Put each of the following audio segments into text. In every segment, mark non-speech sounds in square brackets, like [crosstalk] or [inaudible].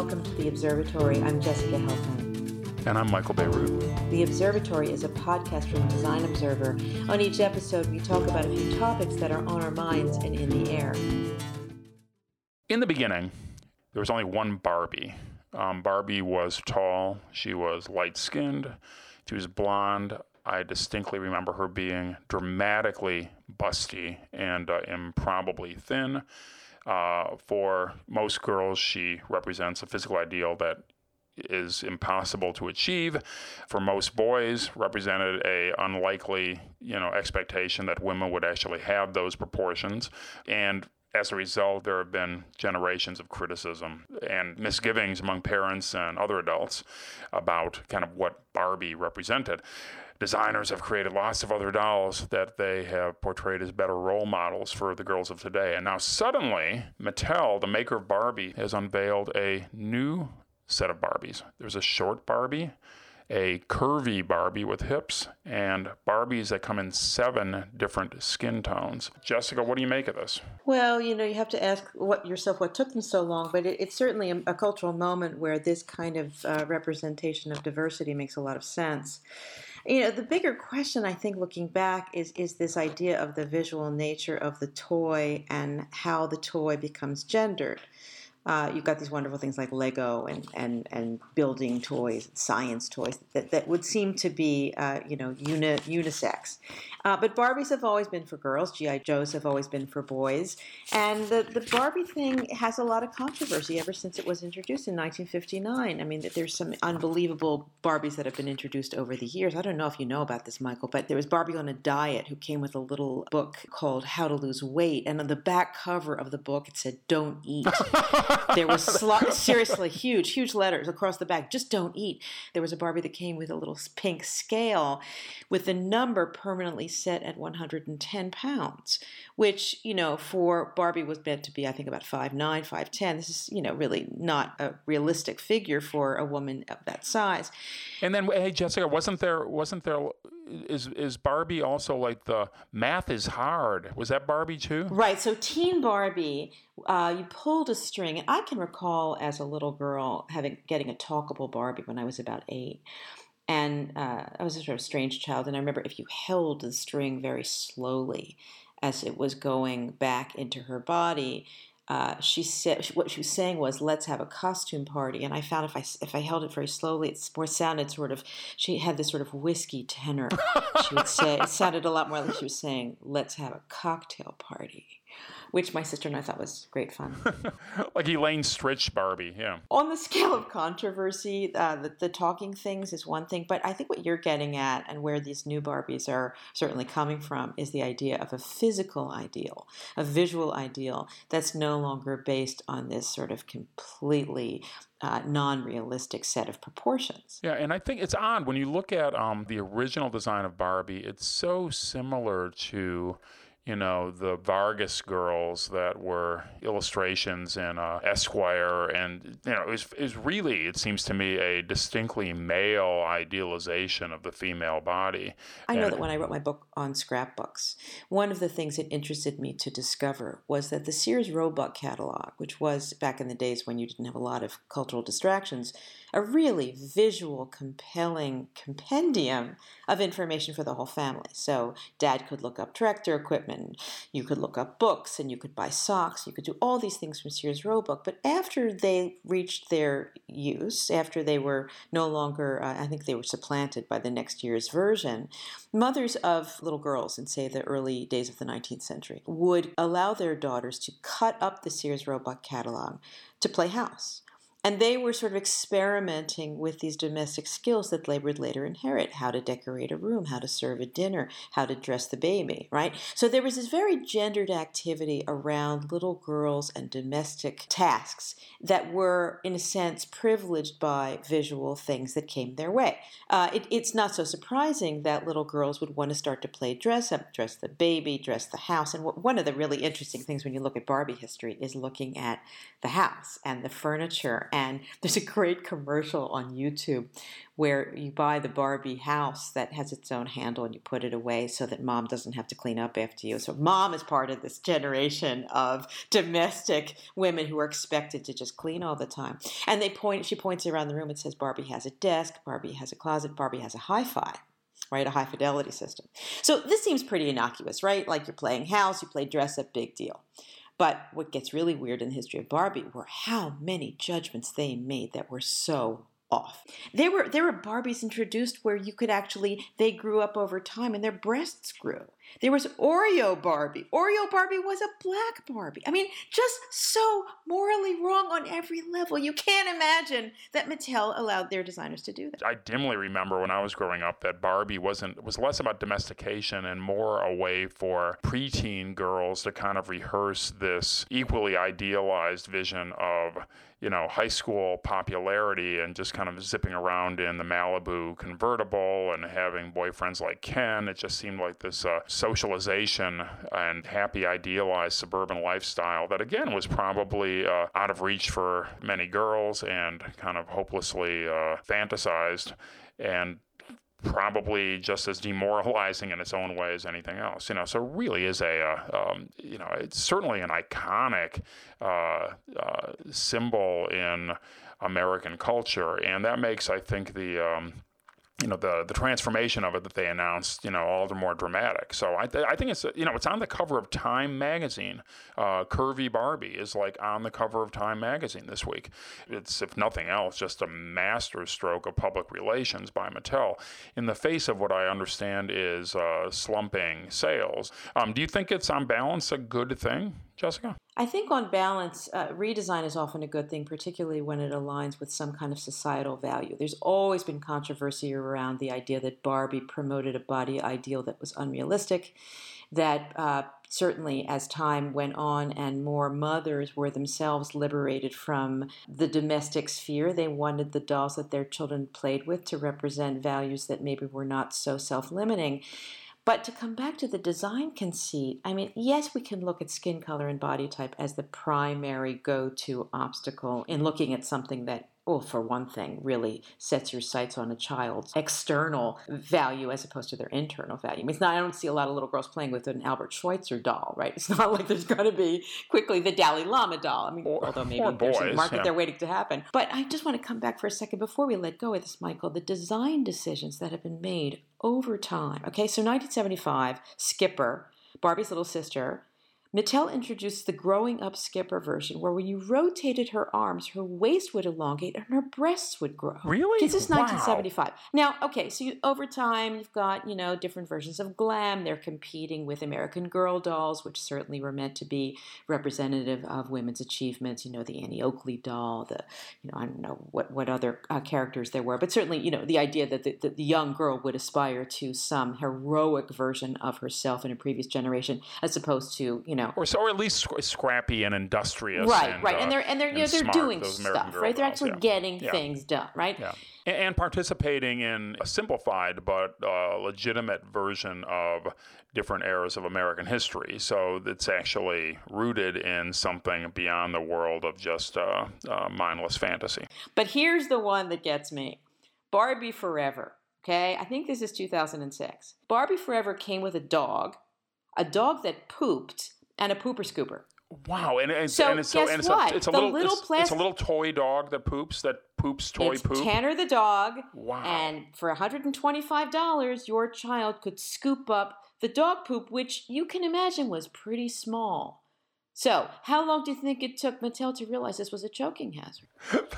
welcome to The Observatory. I'm Jessica Helfand. And I'm Michael Bierut. The Observatory is a podcast from Design Observer. On each episode, we talk about a few topics that are on our minds and in the air. In the beginning, there was only one Barbie. Um, Barbie was tall, she was light skinned, she was blonde. I distinctly remember her being dramatically busty and uh, improbably thin. Uh, for most girls, she represents a physical ideal that is impossible to achieve. For most boys, represented a unlikely, you know, expectation that women would actually have those proportions. And as a result, there have been generations of criticism and misgivings among parents and other adults about kind of what Barbie represented designers have created lots of other dolls that they have portrayed as better role models for the girls of today. And now suddenly, Mattel, the maker of Barbie, has unveiled a new set of Barbies. There's a short Barbie, a curvy Barbie with hips, and Barbies that come in seven different skin tones. Jessica, what do you make of this? Well, you know, you have to ask what yourself what took them so long, but it, it's certainly a, a, cultural moment where this kind of uh, representation of diversity makes a lot of sense. You know, the bigger question I think looking back is is this idea of the visual nature of the toy and how the toy becomes gendered. Uh, you've got these wonderful things like Lego and, and, and building toys, science toys that, that would seem to be, uh, you know, uni, unisex. Uh, but Barbies have always been for girls. GI Joes have always been for boys. And the, the Barbie thing has a lot of controversy ever since it was introduced in 1959. I mean, there's some unbelievable Barbies that have been introduced over the years. I don't know if you know about this, Michael, but there was Barbie on a diet who came with a little book called How to Lose Weight, and on the back cover of the book it said "Don't eat." [laughs] there was sl- seriously huge, huge letters across the back. Just don't eat. There was a Barbie that came with a little pink scale with the number permanently set at 110 pounds, which, you know, for Barbie was meant to be, I think, about 5'9, 5'10. This is, you know, really not a realistic figure for a woman of that size. And then, hey, Jessica, wasn't there, wasn't there, is is Barbie also like the math is hard? Was that Barbie too? Right. So Teen Barbie, uh, you pulled a string, and I can recall as a little girl having getting a talkable Barbie when I was about eight. And uh, I was a sort of strange child, and I remember if you held the string very slowly as it was going back into her body, uh, she said what she was saying was, "Let's have a costume party." And I found if I if I held it very slowly, it more sounded sort of. She had this sort of whiskey tenor. she would say it [laughs] sounded a lot more like she was saying, "Let's have a cocktail party." Which my sister and I thought was great fun. [laughs] like Elaine Stritch Barbie, yeah. On the scale of controversy, uh, the, the talking things is one thing, but I think what you're getting at and where these new Barbies are certainly coming from is the idea of a physical ideal, a visual ideal that's no longer based on this sort of completely uh, non-realistic set of proportions. Yeah, and I think it's odd when you look at um, the original design of Barbie. It's so similar to you know, the Vargas girls that were illustrations in uh, Esquire. And, you know, it was, it was really, it seems to me, a distinctly male idealization of the female body. I know and, that when I wrote my book on scrapbooks, one of the things that interested me to discover was that the Sears Roebuck catalog, which was back in the days when you didn't have a lot of cultural distractions, a really visual, compelling compendium of information for the whole family. So dad could look up tractor equipment, you could look up books, and you could buy socks, you could do all these things from Sears Roebuck. But after they reached their use, after they were no longer, uh, I think they were supplanted by the next year's version, mothers of little girls in, say, the early days of the 19th century would allow their daughters to cut up the Sears Roebuck catalog to play house. And they were sort of experimenting with these domestic skills that they would later inherit how to decorate a room, how to serve a dinner, how to dress the baby, right? So there was this very gendered activity around little girls and domestic tasks that were, in a sense, privileged by visual things that came their way. Uh, it, it's not so surprising that little girls would want to start to play dress up, dress the baby, dress the house. And one of the really interesting things when you look at Barbie history is looking at the house and the furniture And there's a great commercial on YouTube where you buy the Barbie house that has its own handle and you put it away so that mom doesn't have to clean up after you. So mom is part of this generation of domestic women who are expected to just clean all the time. And they point she points around the room and says Barbie has a desk, Barbie has a closet, Barbie has a hi-fi right? A high fidelity system. So this seems pretty innocuous, right? Like you're playing house, you play dress up, big deal. But what gets really weird in the history of Barbie were how many judgments they made that were so off. There were there were Barbies introduced where you could actually they grew up over time and their breasts grew. There was Oreo Barbie. Oreo Barbie was a black Barbie. I mean, just so morally wrong on every level. You can't imagine that Mattel allowed their designers to do that. I dimly remember when I was growing up that Barbie wasn't was less about domestication and more a way for preteen girls to kind of rehearse this equally idealized vision of you know, high school popularity and just kind of zipping around in the Malibu convertible and having boyfriends like Ken. It just seemed like this uh, socialization and happy, idealized suburban lifestyle that, again, was probably uh, out of reach for many girls and kind of hopelessly uh, fantasized. And probably just as demoralizing in its own way as anything else. You know, so really is a, uh, um, you know, it's certainly an iconic uh, uh, symbol in American culture, and that makes, I think, the um, you know the the transformation of it that they announced you know all the more dramatic. So i, th- I think it's you know it's on the cover of time magazine. Uh, curvy barbie is like on the cover of time magazine this week. It's if nothing else just a masterstroke of public relations by mattel. In the face of what i understand is uh, slumping sales um, do you think it's on balance a good thing Jessica? I think, on balance, uh, redesign is often a good thing, particularly when it aligns with some kind of societal value. There's always been controversy around the idea that Barbie promoted a body ideal that was unrealistic, that uh, certainly as time went on and more mothers were themselves liberated from the domestic sphere, they wanted the dolls that their children played with to represent values that maybe were not so self limiting. But to come back to the design conceit, I mean, yes, we can look at skin color and body type as the primary go to obstacle in looking at something that well, for one thing, really sets your sights on a child's external value as opposed to their internal value. I mean, not, I don't see a lot of little girls playing with an Albert Schweitzer doll, right? [laughs] It's not like there's going to be quickly the Dalai Lama doll. I mean, or, although maybe there's boys, a market yeah. there waiting to happen. But I just want to come back for a second before we let go of this, Michael. The design decisions that have been made over time. Okay, so 1975, Skipper, Barbie's little sister, Mattel introduced the growing up skipper version where when you rotated her arms, her waist would elongate and her breasts would grow. Really? This is 1975. Now, okay, so you, over time, you've got, you know, different versions of glam. They're competing with American Girl dolls, which certainly were meant to be representative of women's achievements. You know, the Annie Oakley doll, the, you know, I don't know what, what other uh, characters there were, but certainly, you know, the idea that the, the, the young girl would aspire to some heroic version of herself in a previous generation as opposed to, you know, know, or so, or at least scrappy and industrious, right? And, right, uh, and they're and they're you know they're smart, doing stuff, right? They're actually yeah. getting yeah. things done, right? Yeah. And, and participating in a simplified but uh, legitimate version of different eras of American history. So it's actually rooted in something beyond the world of just uh, uh, mindless fantasy. But here's the one that gets me Barbie Forever. Okay, I think this is 2006. Barbie Forever came with a dog, a dog that pooped, and a pooper scooper. Wow, and, and so and it's, guess so, and it's what? A, it's a the little, little it's, plastic, it's, a little toy dog that poops that poops toy it's poop. Tanner the dog. Wow. And for $125, your child could scoop up the dog poop, which you can imagine was pretty small. So, how long do you think it took Mattel to realize this was a choking hazard?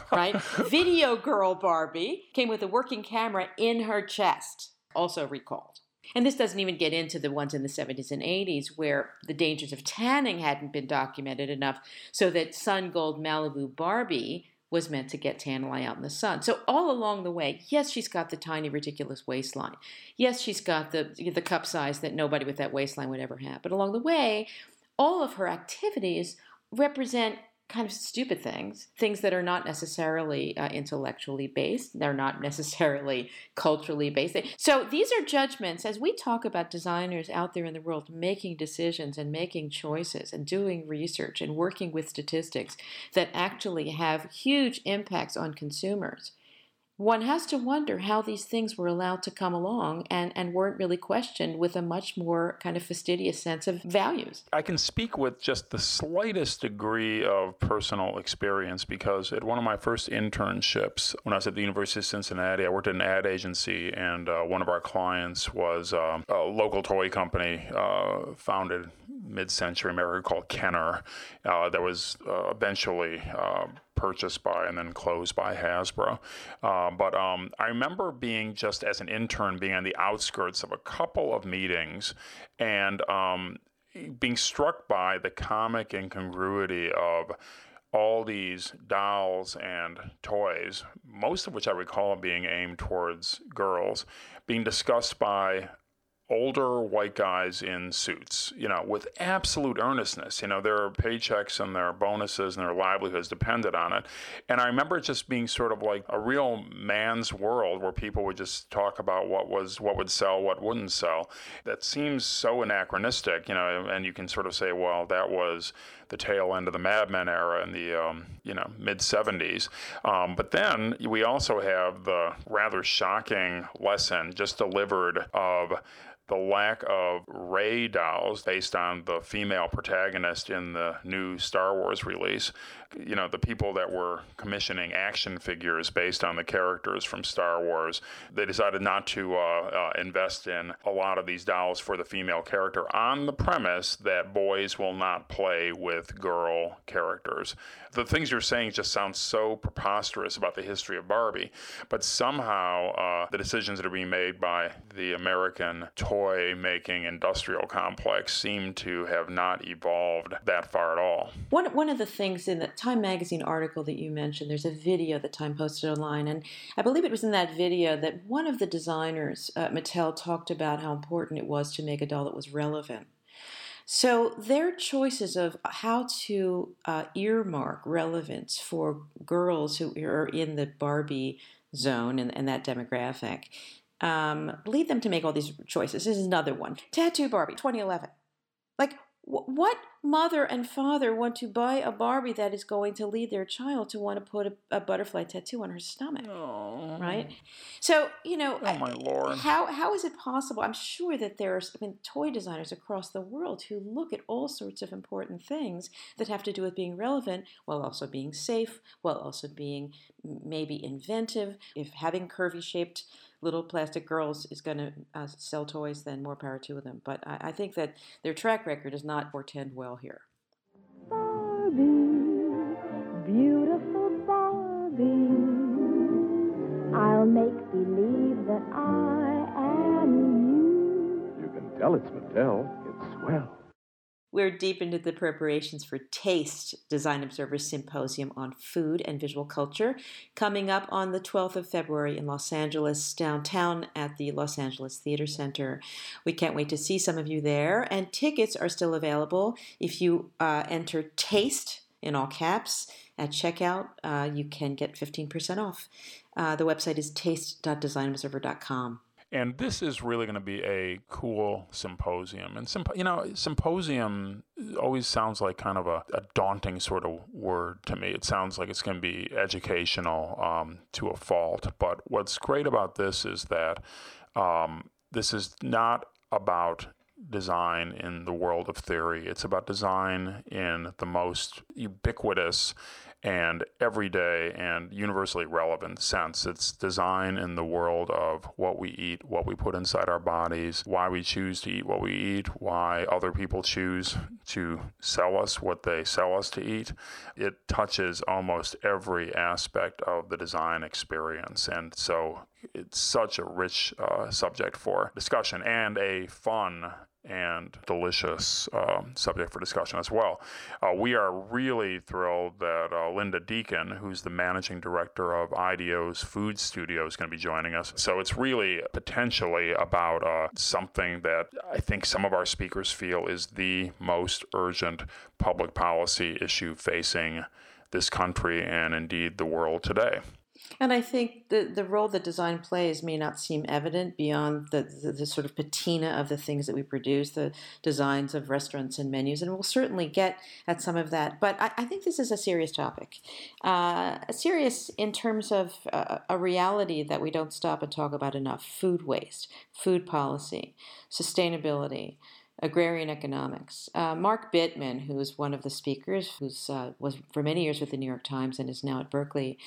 [laughs] right? Video Girl Barbie came with a working camera in her chest, also recalled. And this doesn't even get into the ones in the 70s and 80s where the dangers of tanning hadn't been documented enough so that Sun Gold Malibu Barbie was meant to get tan lie out in the sun. So all along the way, yes, she's got the tiny, ridiculous waistline. Yes, she's got the the cup size that nobody with that waistline would ever have. But along the way, all of her activities represent kind of stupid things, things that are not necessarily uh, intellectually based, they're not necessarily culturally based. So these are judgments as we talk about designers out there in the world making decisions and making choices and doing research and working with statistics that actually have huge impacts on consumers one has to wonder how these things were allowed to come along and, and weren't really questioned with a much more kind of fastidious sense of values. I can speak with just the slightest degree of personal experience because at one of my first internships, when I was at the University of Cincinnati, I worked at an ad agency, and uh, one of our clients was uh, a local toy company uh, founded mid-century America called Kenner uh, that was uh, eventually uh, purchased by and then closed by Hasbro. Uh, but um, I remember being just as an intern, being on the outskirts of a couple of meetings and um, being struck by the comic incongruity of all these dolls and toys, most of which I recall being aimed towards girls, being discussed by older white guys in suits, you know, with absolute earnestness. You know, their paychecks and their bonuses and their livelihoods depended on it. And I remember it just being sort of like a real man's world where people would just talk about what was what would sell, what wouldn't sell. That seems so anachronistic, you know, and you can sort of say, well, that was the tail end of the Mad Men era in the um, you know mid 70s. Um, but then we also have the rather shocking lesson just delivered of the lack of Rey dolls based on the female protagonist in the new Star Wars release. You know, the people that were commissioning action figures based on the characters from Star Wars, they decided not to uh, uh, invest in a lot of these dolls for the female character on the premise that boys will not play with girl characters. The things you're saying just sound so preposterous about the history of Barbie, but somehow uh, the decisions that are being made by the American toy making industrial complex seem to have not evolved that far at all. One, one of the things in the Time Magazine article that you mentioned, there's a video that Time posted online, and I believe it was in that video that one of the designers, uh, Mattel, talked about how important it was to make a doll that was relevant. So their choices of how to uh, earmark relevance for girls who are in the Barbie zone and, and that demographic um, lead them to make all these choices. This is another one. Tattoo Barbie, 2011. Like, what mother and father want to buy a Barbie that is going to lead their child to want to put a, a butterfly tattoo on her stomach? Oh. Right? So, you know, oh my lord. How, how is it possible? I'm sure that there's I mean, toy designers across the world who look at all sorts of important things that have to do with being relevant while also being safe, while also being maybe inventive. If having curvy shaped little plastic girls is going to uh, sell toys, then more power to them. But I, I, think that their track record does not portend well here. Barbie, beautiful Barbie, I'll make believe that I am you. You can tell it's Mattel. It's swell. We're deep into the preparations for Taste Design Observer Symposium on Food and Visual Culture, coming up on the 12th of February in Los Angeles, downtown at the Los Angeles Theater Center. We can't wait to see some of you there, and tickets are still available. If you uh, enter TASTE in all caps at checkout, uh, you can get 15% off. Uh, the website is taste.designobserver.com. And this is really going to be a cool symposium. And, symp- you know, symposium always sounds like kind of a, a, daunting sort of word to me. It sounds like it's going to be educational um, to a fault. But what's great about this is that um, this is not about design in the world of theory, it's about design in the most ubiquitous and everyday and universally relevant sense. It's design in the world of what we eat, what we put inside our bodies, why we choose to eat what we eat, why other people choose to sell us what they sell us to eat. It touches almost every aspect of the design experience. And so it's such a rich uh, subject for discussion and a fun and delicious uh, subject for discussion as well. Uh, we are really thrilled that uh, Linda Deacon, who's the managing director of IDEO's Food Studio, is going to be joining us. So it's really potentially about uh, something that I think some of our speakers feel is the most urgent public policy issue facing this country and indeed the world today. And I think the, the role that design plays may not seem evident beyond the, the, the, sort of patina of the things that we produce, the designs of restaurants and menus, and we'll certainly get at some of that. But I, I think this is a serious topic. Uh, serious in terms of uh, a reality that we don't stop and talk about enough food waste, food policy, sustainability agrarian economics. Uh, Mark Bittman, who is one of the speakers, who uh, was for many years with the New York Times and is now at Berkeley,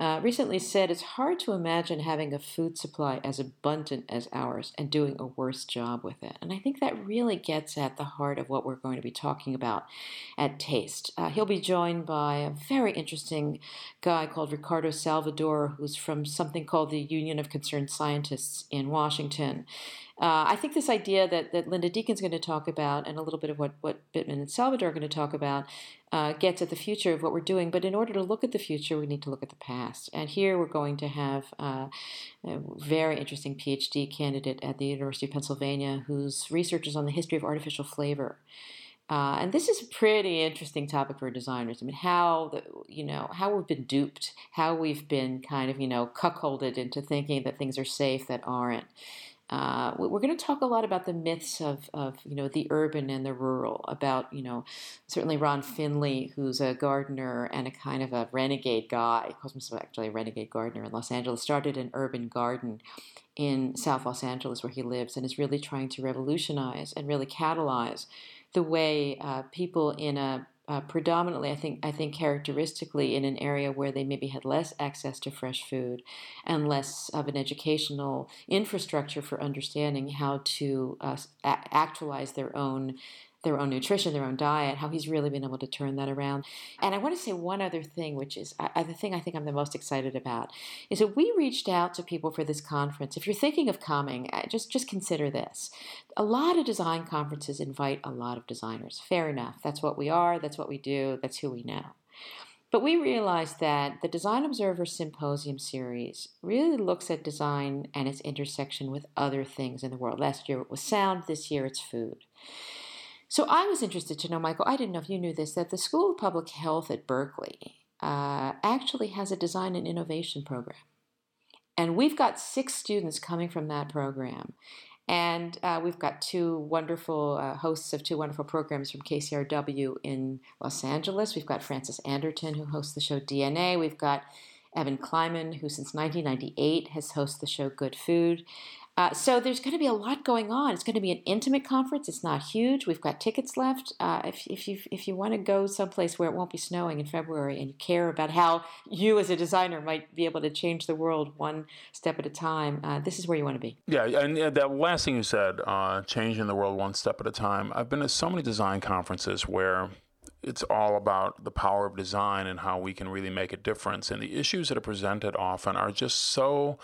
uh, recently said it's hard to imagine having a food supply as abundant as ours and doing a worse job with it. And I think that really gets at the heart of what we're going to be talking about at Taste. Uh, he'll be joined by a very interesting guy called Ricardo Salvador, who's from something called the Union of Concerned Scientists in Washington. Uh, I think this idea that, that Linda Deacon's going to talk about, and a little bit of what, what Bittman and Salvador are going to talk about, uh, gets at the future of what we're doing. But in order to look at the future, we need to look at the past. And here we're going to have uh, a very interesting PhD candidate at the University of Pennsylvania whose research is on the history of artificial flavor. Uh, and this is a pretty interesting topic for designers. I mean, how the, you know how we've been duped, how we've been kind of you know cuckolded into thinking that things are safe that aren't. Uh, we're going to talk a lot about the myths of, of you know the urban and the rural. About you know certainly Ron Finley, who's a gardener and a kind of a renegade guy. He calls himself actually a renegade gardener in Los Angeles. Started an urban garden in South Los Angeles where he lives, and is really trying to revolutionize and really catalyze the way uh, people in a uh, predominantly, I think, I think characteristically in an area where they maybe had less access to fresh food and less of an educational infrastructure for understanding how to uh, actualize their own their own nutrition, their own diet, how he's really been able to turn that around. And I want to say one other thing, which is I, the thing I think I'm the most excited about, is that we reached out to people for this conference. If you're thinking of coming, uh, just just consider this. A lot of design conferences invite a lot of designers. Fair enough. That's what we are. That's what we do. That's who we know. But we realized that the Design Observer Symposium series really looks at design and its intersection with other things in the world. Last year it was sound, this year it's food. So I was interested to know, Michael, I didn't know if you knew this, that the School of Public Health at Berkeley uh, actually has a design and innovation program. And we've got six students coming from that program. And uh, we've got two wonderful uh, hosts of two wonderful programs from KCRW in Los Angeles. We've got Frances Anderton, who hosts the show DNA. We've got Evan Kleiman, who since 1998 has hosted the show Good Food. Uh, so there's going to be a lot going on. It's going to be an intimate conference. It's not huge. We've got tickets left. Uh, if, if you if you want to go someplace where it won't be snowing in February and you care about how you as a designer might be able to change the world one step at a time, uh, this is where you want to be. Yeah, and that last thing you said, uh, changing the world one step at a time. I've been to so many design conferences where it's all about the power of design and how we can really make a difference. And the issues that are presented often are just so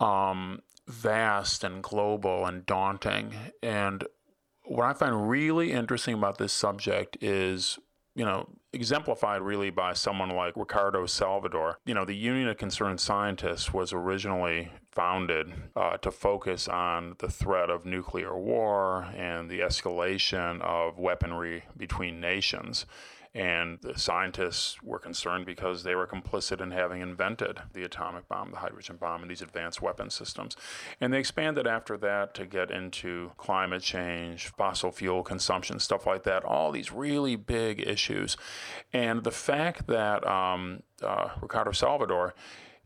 um, vast and global and daunting. And what I find really interesting about this subject is, you know, exemplified really by someone like Ricardo Salvador. You know, the Union of Concerned Scientists was originally founded uh, to focus on the threat of nuclear war and the escalation of weaponry between nations. And the scientists were concerned because they were complicit in having invented the atomic bomb, the hydrogen bomb, and these advanced weapon systems. And they expanded after that to get into climate change, fossil fuel consumption, stuff like that, all these really big issues. And the fact that um, uh, Ricardo Salvador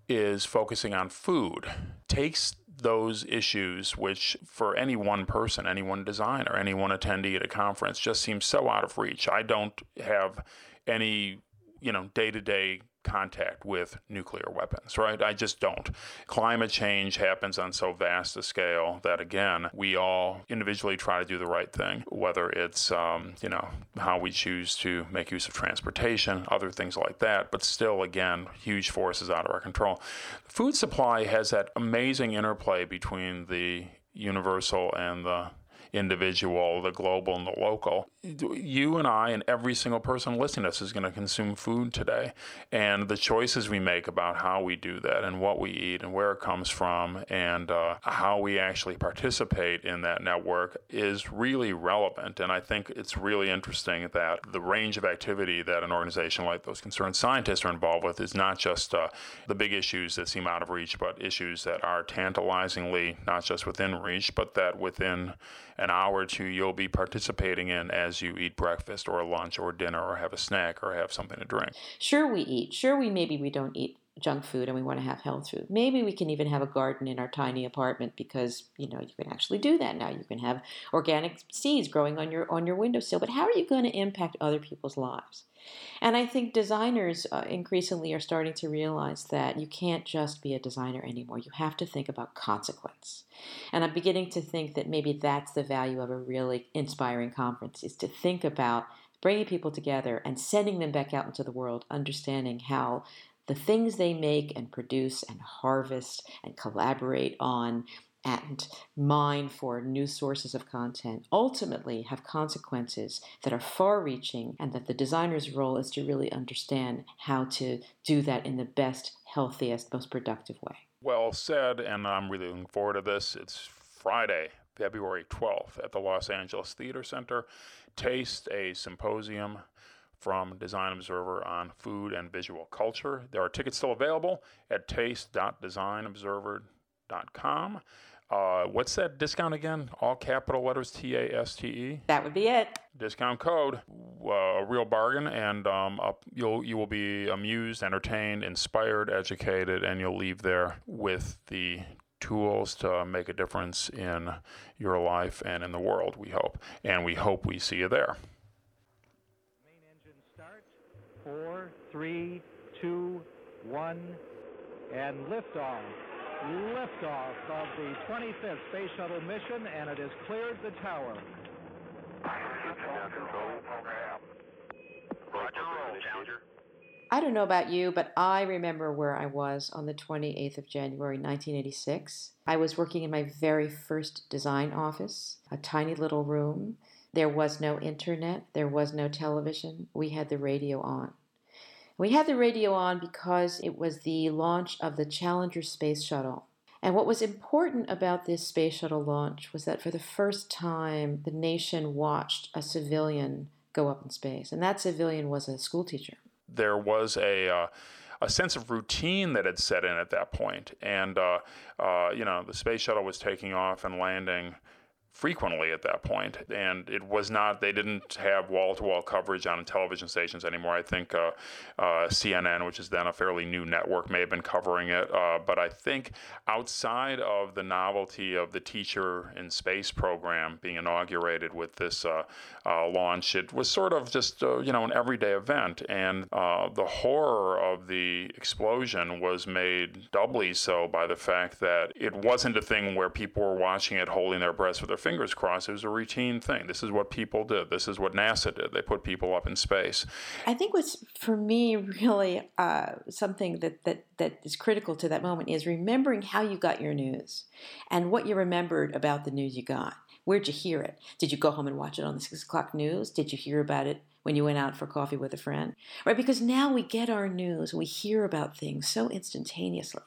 is focusing on food takes those issues, which for any one person, any one designer, any one attendee at a conference, just seems so out of reach. I don't have any, you know, day to day contact with nuclear weapons, right? I just don't. Climate change happens on so vast a scale that, again, we all individually try to do the right thing, whether it's, um, you know, how we choose to make use of transportation, other things like that, but still, again, huge forces out of our control. Food supply has that amazing interplay between the universal and the individual, the global, and the local. You and I, and every single person listening to us, is going to consume food today. And the choices we make about how we do that, and what we eat, and where it comes from, and uh, how we actually participate in that network is really relevant. And I think it's really interesting that the range of activity that an organization like those concerned scientists are involved with is not just uh, the big issues that seem out of reach, but issues that are tantalizingly not just within reach, but that within an hour or two you'll be participating in as you eat breakfast or lunch or dinner or have a snack or have something to drink. Sure, we eat. Sure, we maybe we don't eat junk food and we want to have health food. Maybe we can even have a garden in our tiny apartment because you know you can actually do that now. You can have organic seeds growing on your on your windowsill. But how are you going to impact other people's lives? And I think designers uh, increasingly are starting to realize that you can't just be a designer anymore. You have to think about consequence. And I'm beginning to think that maybe that's the value of a really inspiring conference is to think about bringing people together and sending them back out into the world, understanding how the things they make and produce and harvest and collaborate on and mine for new sources of content ultimately have consequences that are far reaching, and that the designer's role is to really understand how to do that in the best, healthiest, most productive way. Well said, and I'm really looking forward to this. It's Friday, February 12th at the Los Angeles Theater Center. Taste, a symposium from Design Observer on food and visual culture. There are tickets still available at taste.designobserver.com. Uh, what's that discount again? All capital letters T A S T E. That would be it. Discount code, uh, a real bargain, and um, you'll you will be amused, entertained, inspired, educated, and you'll leave there with the tools to make a difference in your life and in the world. We hope, and we hope we see you there. Four, three, two, one, and liftoff. Liftoff of the 25th Space Shuttle mission, and it has cleared the tower. I don't know about you, but I remember where I was on the 28th of January 1986. I was working in my very first design office, a tiny little room there was no internet, there was no television. We had the radio on. We had the radio on because it was the launch of the Challenger space shuttle. And what was important about this space shuttle launch was that for the first time, the nation watched a civilian go up in space. And that civilian was a school teacher. There was a. Uh a sense of routine that had set in at that point. And, uh, uh, you know, the space shuttle was taking off and landing frequently at that point, and it was not. They didn't have wall-to-wall coverage on television stations anymore. I think uh, uh, CNN, which is then a fairly new network, may have been covering it. Uh, but I think outside of the novelty of the Teacher in Space program being inaugurated with this uh, uh, launch, it was sort of just uh, you know an everyday event, and the horror of the explosion was made doubly so by the fact that it wasn't a thing where people were watching it holding their breaths with their fingers crossed. It was a routine thing. This is what people did. This is what NASA did. They put people up in space. I think what's for me really uh, something that, that that is critical to that moment is remembering how you got your news and what you remembered about the news you got. Where'd you hear it? Did you go home and watch it on the six o'clock news? Did you hear about it when you went out for coffee with a friend? Right? Because now we get our news, we hear about things so instantaneously.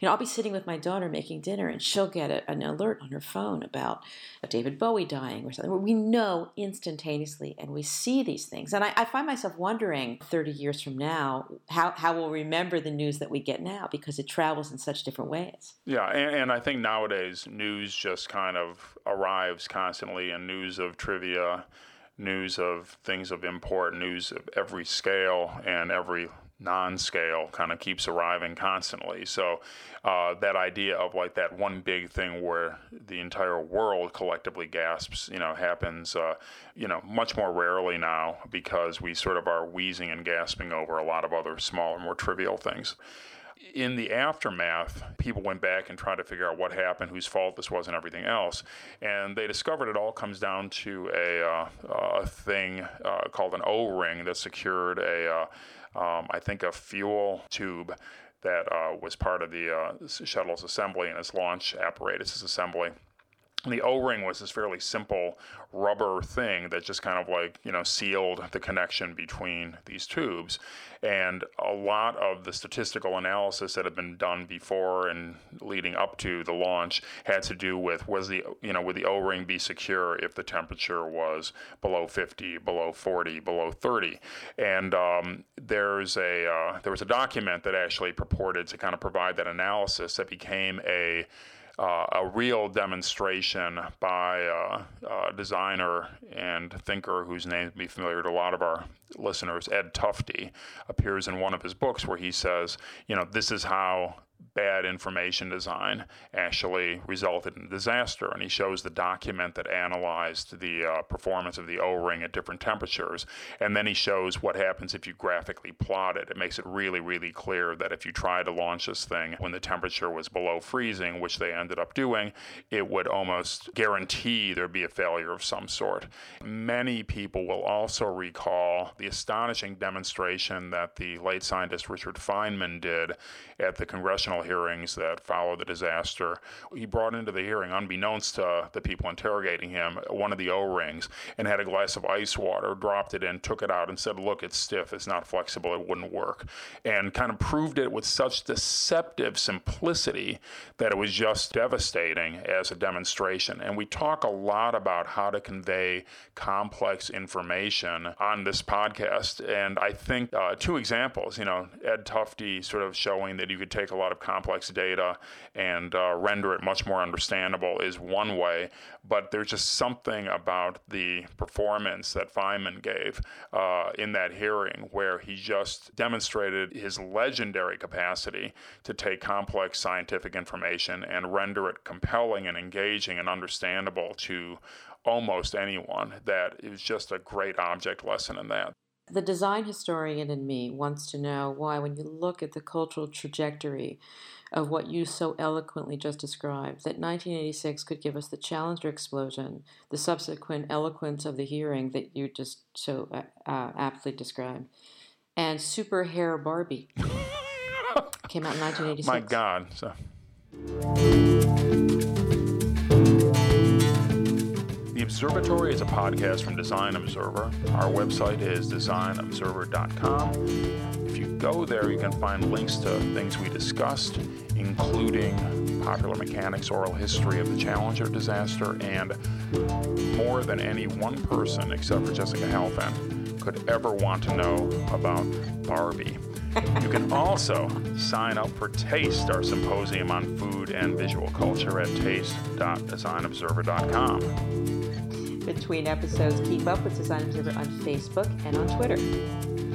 You know, I'll be sitting with my daughter making dinner, and she'll get a, an alert on her phone about David Bowie dying or something. We know instantaneously, and we see these things. And I, I find myself wondering, 30 years from now, how, how we'll remember the news that we get now because it travels in such different ways. Yeah, and, and I think nowadays news just kind of arrives constantly, and news of trivia news of things of import, news of every scale and every non-scale kind of keeps arriving constantly. So uh, that idea of like that one big thing where the entire world collectively gasps, you know, happens, uh, you know, much more rarely now because we sort of are wheezing and gasping over a lot of other smaller, more trivial things. In the aftermath, people went back and tried to figure out what happened, whose fault this was, and everything else. And they discovered it all comes down to a, uh, a thing uh, called an O ring that secured a uh, um, I think, a fuel tube that uh, was part of the uh, shuttle's assembly and its launch apparatus assembly. The O-ring was this fairly simple rubber thing that just kind of like you know sealed the connection between these tubes. And a lot of the statistical analysis that had been done before and leading up to the launch had to do with was the you know would the o-ring be secure if the temperature was below 50 below 40 below 30 and um, there's a uh, there was a document that actually purported to kind of provide that analysis that became a uh, a real demonstration by uh, a designer and thinker whose name will be familiar to a lot of our listeners, Ed Tufte, appears in one of his books where he says, you know, this is how bad information design actually resulted in disaster. And he shows the document that analyzed the uh, performance of the O ring at different temperatures. And then he shows what happens if you graphically plot it. It makes it really, really clear that if you try to launch this thing when the temperature was below freezing, which they ended up doing, it would almost guarantee there'd be a failure of some sort. Many people will also recall the astonishing demonstration that the late scientist Richard Feynman did at the congressional hearings that followed the disaster. He brought into the hearing, unbeknownst to the people interrogating him, one of the O rings and had a glass of ice water, dropped it in, took it out, and said, Look, it's stiff, it's not flexible, it wouldn't work. And kind of proved it with such deceptive simplicity that it was just devastating as a demonstration. And we talk a lot about how to convey complex information on this podcast. And I think uh, two examples, you know, Ed Tufte sort of showing that you could take a lot of complex data and uh, render it much more understandable is one way. But there's just something about the performance that Feynman gave uh, in that hearing where he just demonstrated his legendary capacity to take complex scientific information and render it compelling and engaging and understandable to almost anyone that is just a great object lesson in that. The design historian in me wants to know why, when you look at the cultural trajectory of what you so eloquently just described, that 1986 could give us the Challenger explosion, the subsequent eloquence of the hearing that you just so uh, uh aptly described, and Super Hair Barbie [laughs] came out in 1986. My God. So. Observatory is a podcast from Design Observer. Our website is designobserver.com. If you go there, you can find links to things we discussed, including popular mechanics oral history of the Challenger disaster, and more than any one person, except for Jessica Helfand, could ever want to know about Barbie. You can also sign up for Taste, our symposium on food and visual culture at taste.designobserver.com between episodes, keep up with Design Observer on Facebook and on Twitter.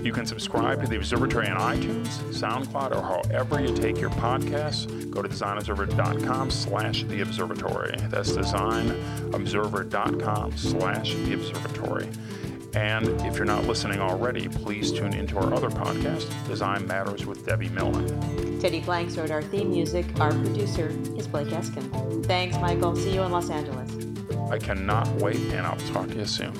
You can subscribe to the Observatory on iTunes, SoundCloud, or however you take your podcasts. Go to designobserver.com slash the observatory. That's designobserver.com slash the observatory. And if you're not listening already, please tune into our other podcast, Design Matters with Debbie Millman. Teddy Blanks wrote our theme music. Our producer is Blake Eskin. Thanks, Michael. See you in Los Angeles. I cannot wait, and I'll talk to you soon.